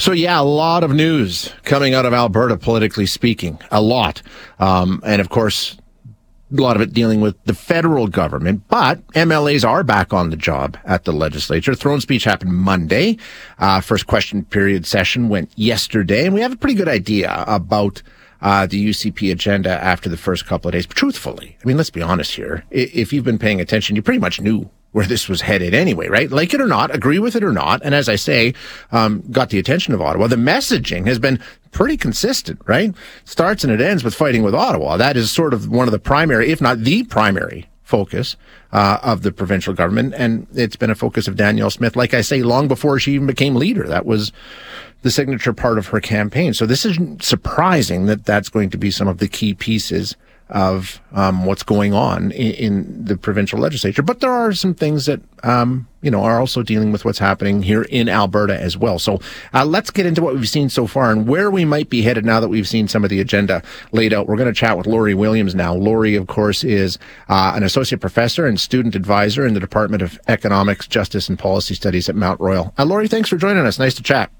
So yeah, a lot of news coming out of Alberta, politically speaking, a lot, um, and of course, a lot of it dealing with the federal government, but MLAs are back on the job at the legislature. Throne speech happened Monday. Uh, first question period session went yesterday, and we have a pretty good idea about uh, the UCP agenda after the first couple of days. But truthfully, I mean, let's be honest here. If you've been paying attention, you pretty much knew where this was headed anyway, right? Like it or not, agree with it or not. And as I say, um, got the attention of Ottawa. The messaging has been pretty consistent, right? Starts and it ends with fighting with Ottawa. That is sort of one of the primary, if not the primary focus uh, of the provincial government. And it's been a focus of Danielle Smith, like I say, long before she even became leader. That was the signature part of her campaign. So this isn't surprising that that's going to be some of the key pieces of um, what's going on in, in, the provincial legislature. But there are some things that um, you know are also dealing with what's happening here in Alberta as well. So uh, let's get into what we've seen so far and where we might be headed now that we've seen some of the agenda laid out. We're going to chat with Lori Williams now. Lori, of course, is uh, an associate professor and student advisor in the Department of Economics, Justice, and Policy Studies at Mount Royal. Uh, Lori, thanks for joining us. Nice to chat.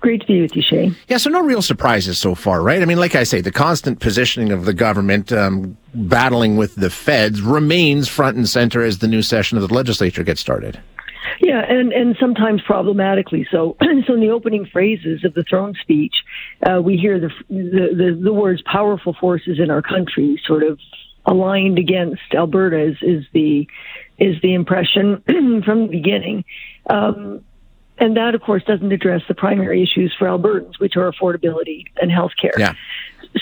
Great to be with you, Shane. Yeah, so no real surprises so far, right? I mean, like I say, the constant positioning of the government um, battling with the feds remains front and center as the new session of the legislature gets started. Yeah, and, and sometimes problematically. So, so in the opening phrases of the throne speech, uh, we hear the, the, the the words "powerful forces in our country" sort of aligned against Alberta is, is the is the impression from the beginning. Um, and that, of course, doesn't address the primary issues for Albertans, which are affordability and health care. Yeah.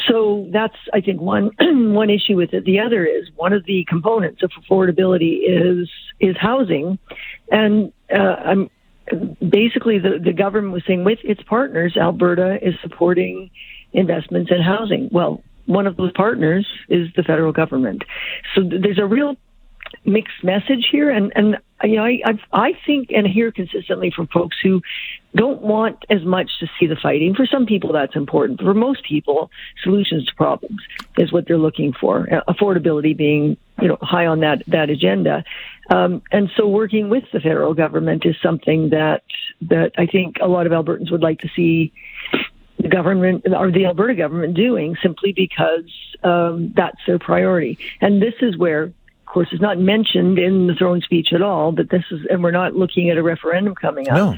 So that's, I think, one one issue with it. The other is one of the components of affordability is is housing, and uh, I'm basically the the government was saying with its partners, Alberta is supporting investments in housing. Well, one of those partners is the federal government. So there's a real mixed message here, and and you know, I I've, I think and hear consistently from folks who don't want as much to see the fighting. For some people, that's important. For most people, solutions to problems is what they're looking for. Uh, affordability being you know high on that that agenda, um, and so working with the federal government is something that that I think a lot of Albertans would like to see the government or the Alberta government doing simply because um, that's their priority. And this is where course, is not mentioned in the throne speech at all. But this is, and we're not looking at a referendum coming up. No.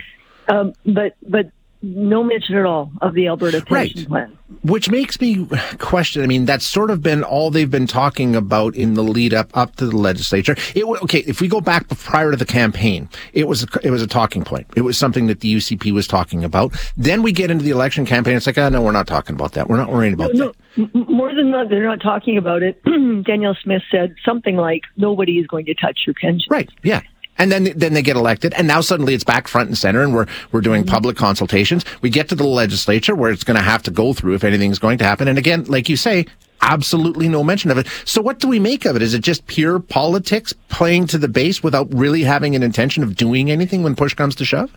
Um, but but no mention at all of the Alberta pension right. plan. Which makes me question. I mean, that's sort of been all they've been talking about in the lead up up to the legislature. It okay. If we go back prior to the campaign, it was a, it was a talking point. It was something that the UCP was talking about. Then we get into the election campaign. It's like, oh no, we're not talking about that. We're not worrying about no, that. No, more than that, they're not talking about it. Danielle Smith said something like, "Nobody is going to touch your pension." Right. Yeah. And then, then they get elected. And now suddenly it's back front and center and we're, we're doing mm-hmm. public consultations. We get to the legislature where it's going to have to go through if anything's going to happen. And again, like you say, absolutely no mention of it. So what do we make of it? Is it just pure politics playing to the base without really having an intention of doing anything when push comes to shove?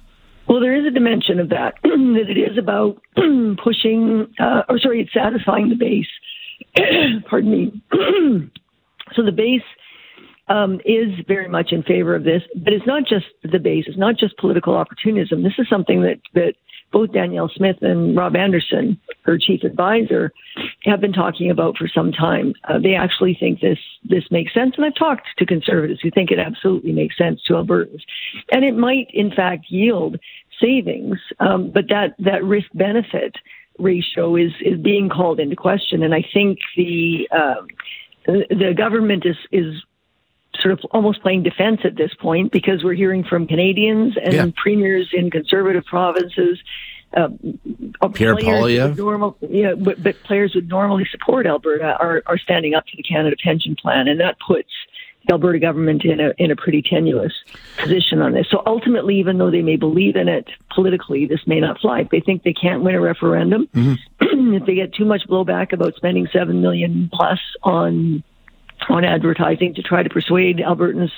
Well, there is a dimension of that, that it is about pushing, uh, or sorry, it's satisfying the base. Pardon me. so the base um, is very much in favor of this. But it's not just the base; it's not just political opportunism. This is something that that both Danielle Smith and Rob Anderson, her chief advisor, have been talking about for some time. Uh, they actually think this this makes sense, and I've talked to conservatives who think it absolutely makes sense to Albertans, and it might in fact yield savings. Um, but that that risk benefit ratio is is being called into question, and I think the um, the government is is sort of almost playing defense at this point because we're hearing from Canadians and yeah. premiers in conservative provinces. Uh, Pierre Poilievre. Normal, yeah, but, but players would normally support Alberta are, are standing up to the Canada Pension Plan, and that puts the Alberta government in a in a pretty tenuous position on this. So ultimately, even though they may believe in it politically, this may not fly. If they think they can't win a referendum, mm-hmm. if they get too much blowback about spending seven million plus on on advertising to try to persuade Albertans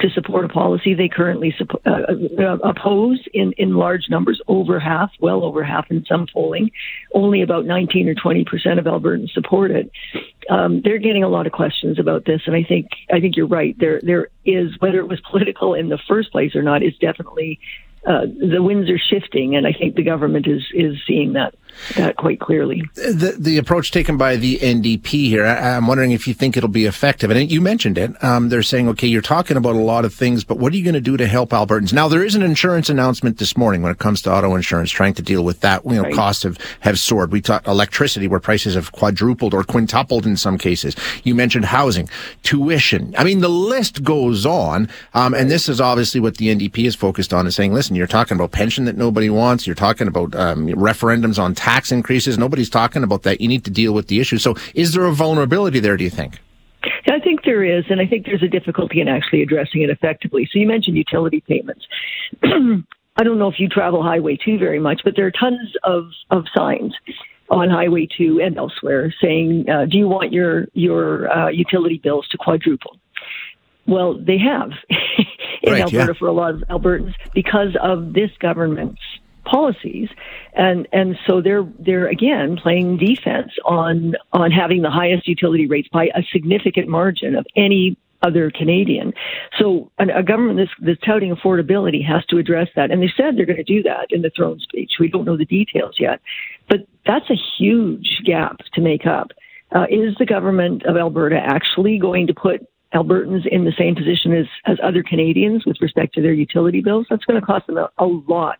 to support a policy they currently uh, uh, oppose in, in large numbers, over half, well over half in some polling. Only about 19 or 20 percent of Albertans support it. Um, they're getting a lot of questions about this, and I think I think you're right. There there is whether it was political in the first place or not is definitely uh, the winds are shifting, and I think the government is is seeing that that quite clearly. The the approach taken by the NDP here, I, am wondering if you think it'll be effective. And you mentioned it. Um, they're saying, okay, you're talking about a lot of things, but what are you going to do to help Albertans? Now, there is an insurance announcement this morning when it comes to auto insurance, trying to deal with that. You know, right. costs have have soared. We talked electricity, where prices have quadrupled or quintupled in some cases. You mentioned housing, tuition. I mean, the list goes on. Um, and this is obviously what the NDP is focused on, is saying, listen, you're talking about pension that nobody wants. You're talking about um, referendums on tax increases. Nobody's talking about that. You need to deal with the issue. So is there a vulnerability there, do you think? I think there is, and I think there's a difficulty in actually addressing it effectively. So you mentioned utility payments. I don't know if you travel Highway 2 very much, but there are tons of, of signs on Highway 2 and elsewhere saying, uh, do you want your, your uh, utility bills to quadruple? Well, they have in right, Alberta yeah. for a lot of Albertans because of this government's policies and and so they're they're again playing defense on on having the highest utility rates by a significant margin of any other Canadian. So a government that's, that's touting affordability has to address that. And they said they're going to do that in the throne speech. We don't know the details yet. But that's a huge gap to make up. Uh, is the government of Alberta actually going to put Albertans in the same position as, as other Canadians with respect to their utility bills. That's going to cost them a, a lot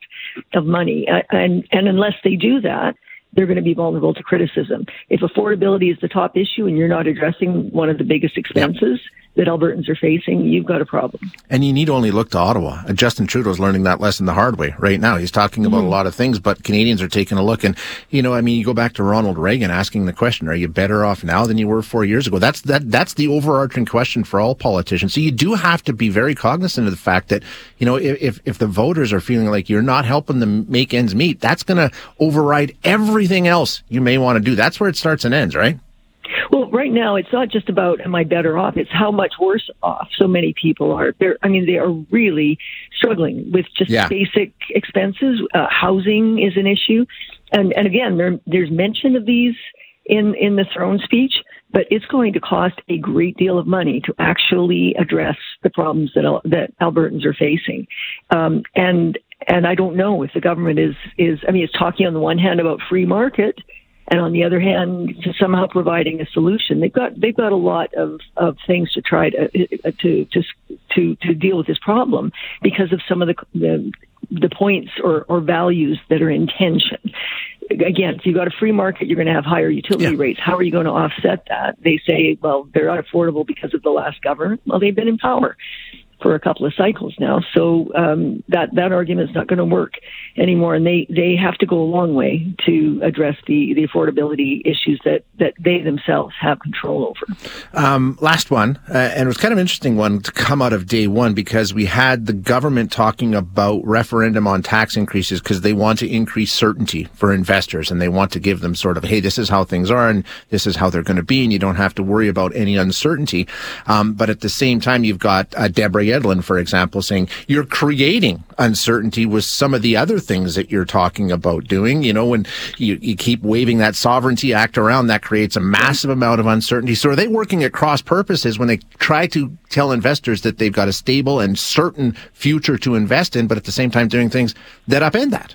of money. And, and unless they do that, they're going to be vulnerable to criticism. If affordability is the top issue and you're not addressing one of the biggest expenses, yep that Albertans are facing, you've got a problem. And you need only look to Ottawa. Uh, Justin Trudeau's learning that lesson the hard way right now. He's talking about mm-hmm. a lot of things, but Canadians are taking a look. And, you know, I mean, you go back to Ronald Reagan asking the question, are you better off now than you were four years ago? That's, that, that's the overarching question for all politicians. So you do have to be very cognizant of the fact that, you know, if, if the voters are feeling like you're not helping them make ends meet, that's going to override everything else you may want to do. That's where it starts and ends, right? Well, right now it's not just about am I better off; it's how much worse off so many people are. They're, I mean, they are really struggling with just yeah. basic expenses. Uh, housing is an issue, and and again, there, there's mention of these in in the throne speech, but it's going to cost a great deal of money to actually address the problems that that Albertans are facing, um, and and I don't know if the government is is. I mean, it's talking on the one hand about free market and on the other hand, somehow providing a solution. They've got they've got a lot of, of things to try to uh, to to to to deal with this problem because of some of the the, the points or, or values that are in tension. Again, if you've got a free market, you're going to have higher utility yeah. rates. How are you going to offset that? They say, well, they're unaffordable because of the last government. Well, they've been in power for a couple of cycles now. So um, that that argument is not going to work anymore, and they they have to go a long way to address the the affordability issues that that they themselves have control over. Um, last one, uh, and it was kind of an interesting one to come out of day one because we had the government talking about referendum on tax increases because they want to increase certainty for investors and they want to give them sort of hey this is how things are and this is how they're going to be and you don't have to worry about any uncertainty. Um, but at the same time, you've got uh, Deborah Yedlin, for example, saying you're creating uncertainty with some of the other things that you're talking about doing. You know, when you, you keep waving that Sovereignty Act around, that creates a massive amount of uncertainty. So are they working at cross purposes when they try to tell investors that they've got a stable and certain future to invest in, but at the same time doing things that upend that?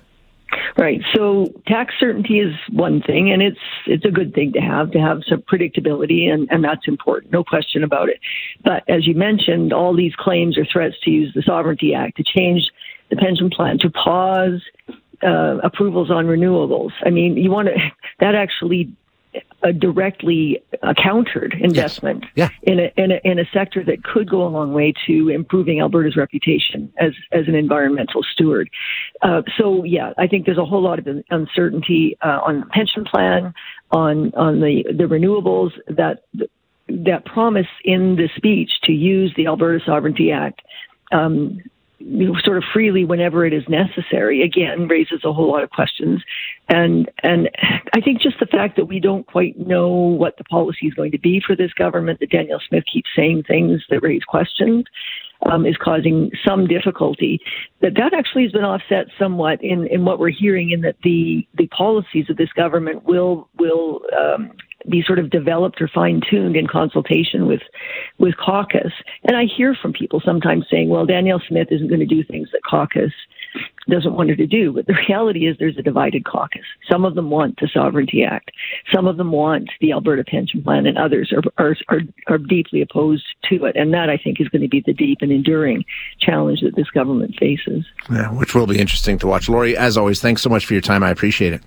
Right. So tax certainty is one thing, and it's it's a good thing to have to have some predictability, and, and that's important, no question about it. But as you mentioned, all these claims or threats to use the Sovereignty Act to change the pension plan, to pause uh, approvals on renewables. I mean, you want to that actually a directly uh, countered investment yes. yeah. in, a, in, a, in a sector that could go a long way to improving Alberta's reputation as as an environmental steward. Uh, so yeah, I think there's a whole lot of uncertainty uh, on the pension plan, on on the the renewables that that promise in the speech to use the Alberta Sovereignty Act. Um, sort of freely whenever it is necessary again raises a whole lot of questions. And and I think just the fact that we don't quite know what the policy is going to be for this government that Danielle Smith keeps saying things that raise questions um, is causing some difficulty. That that actually has been offset somewhat in in what we're hearing in that the the policies of this government will will um, be sort of developed or fine tuned in consultation with with caucus. And I hear from people sometimes saying, "Well, Danielle Smith isn't going to do things that caucus doesn't want her to do." But the reality is, there's a divided caucus. Some of them want the Sovereignty Act, some of them want the Alberta Pension Plan, and others are are are, are deeply opposed to it. And that I think is going to be the deep and enduring challenge that this government faces. Yeah, which will be interesting to watch. Lori, as always, thanks so much for your time. I appreciate it.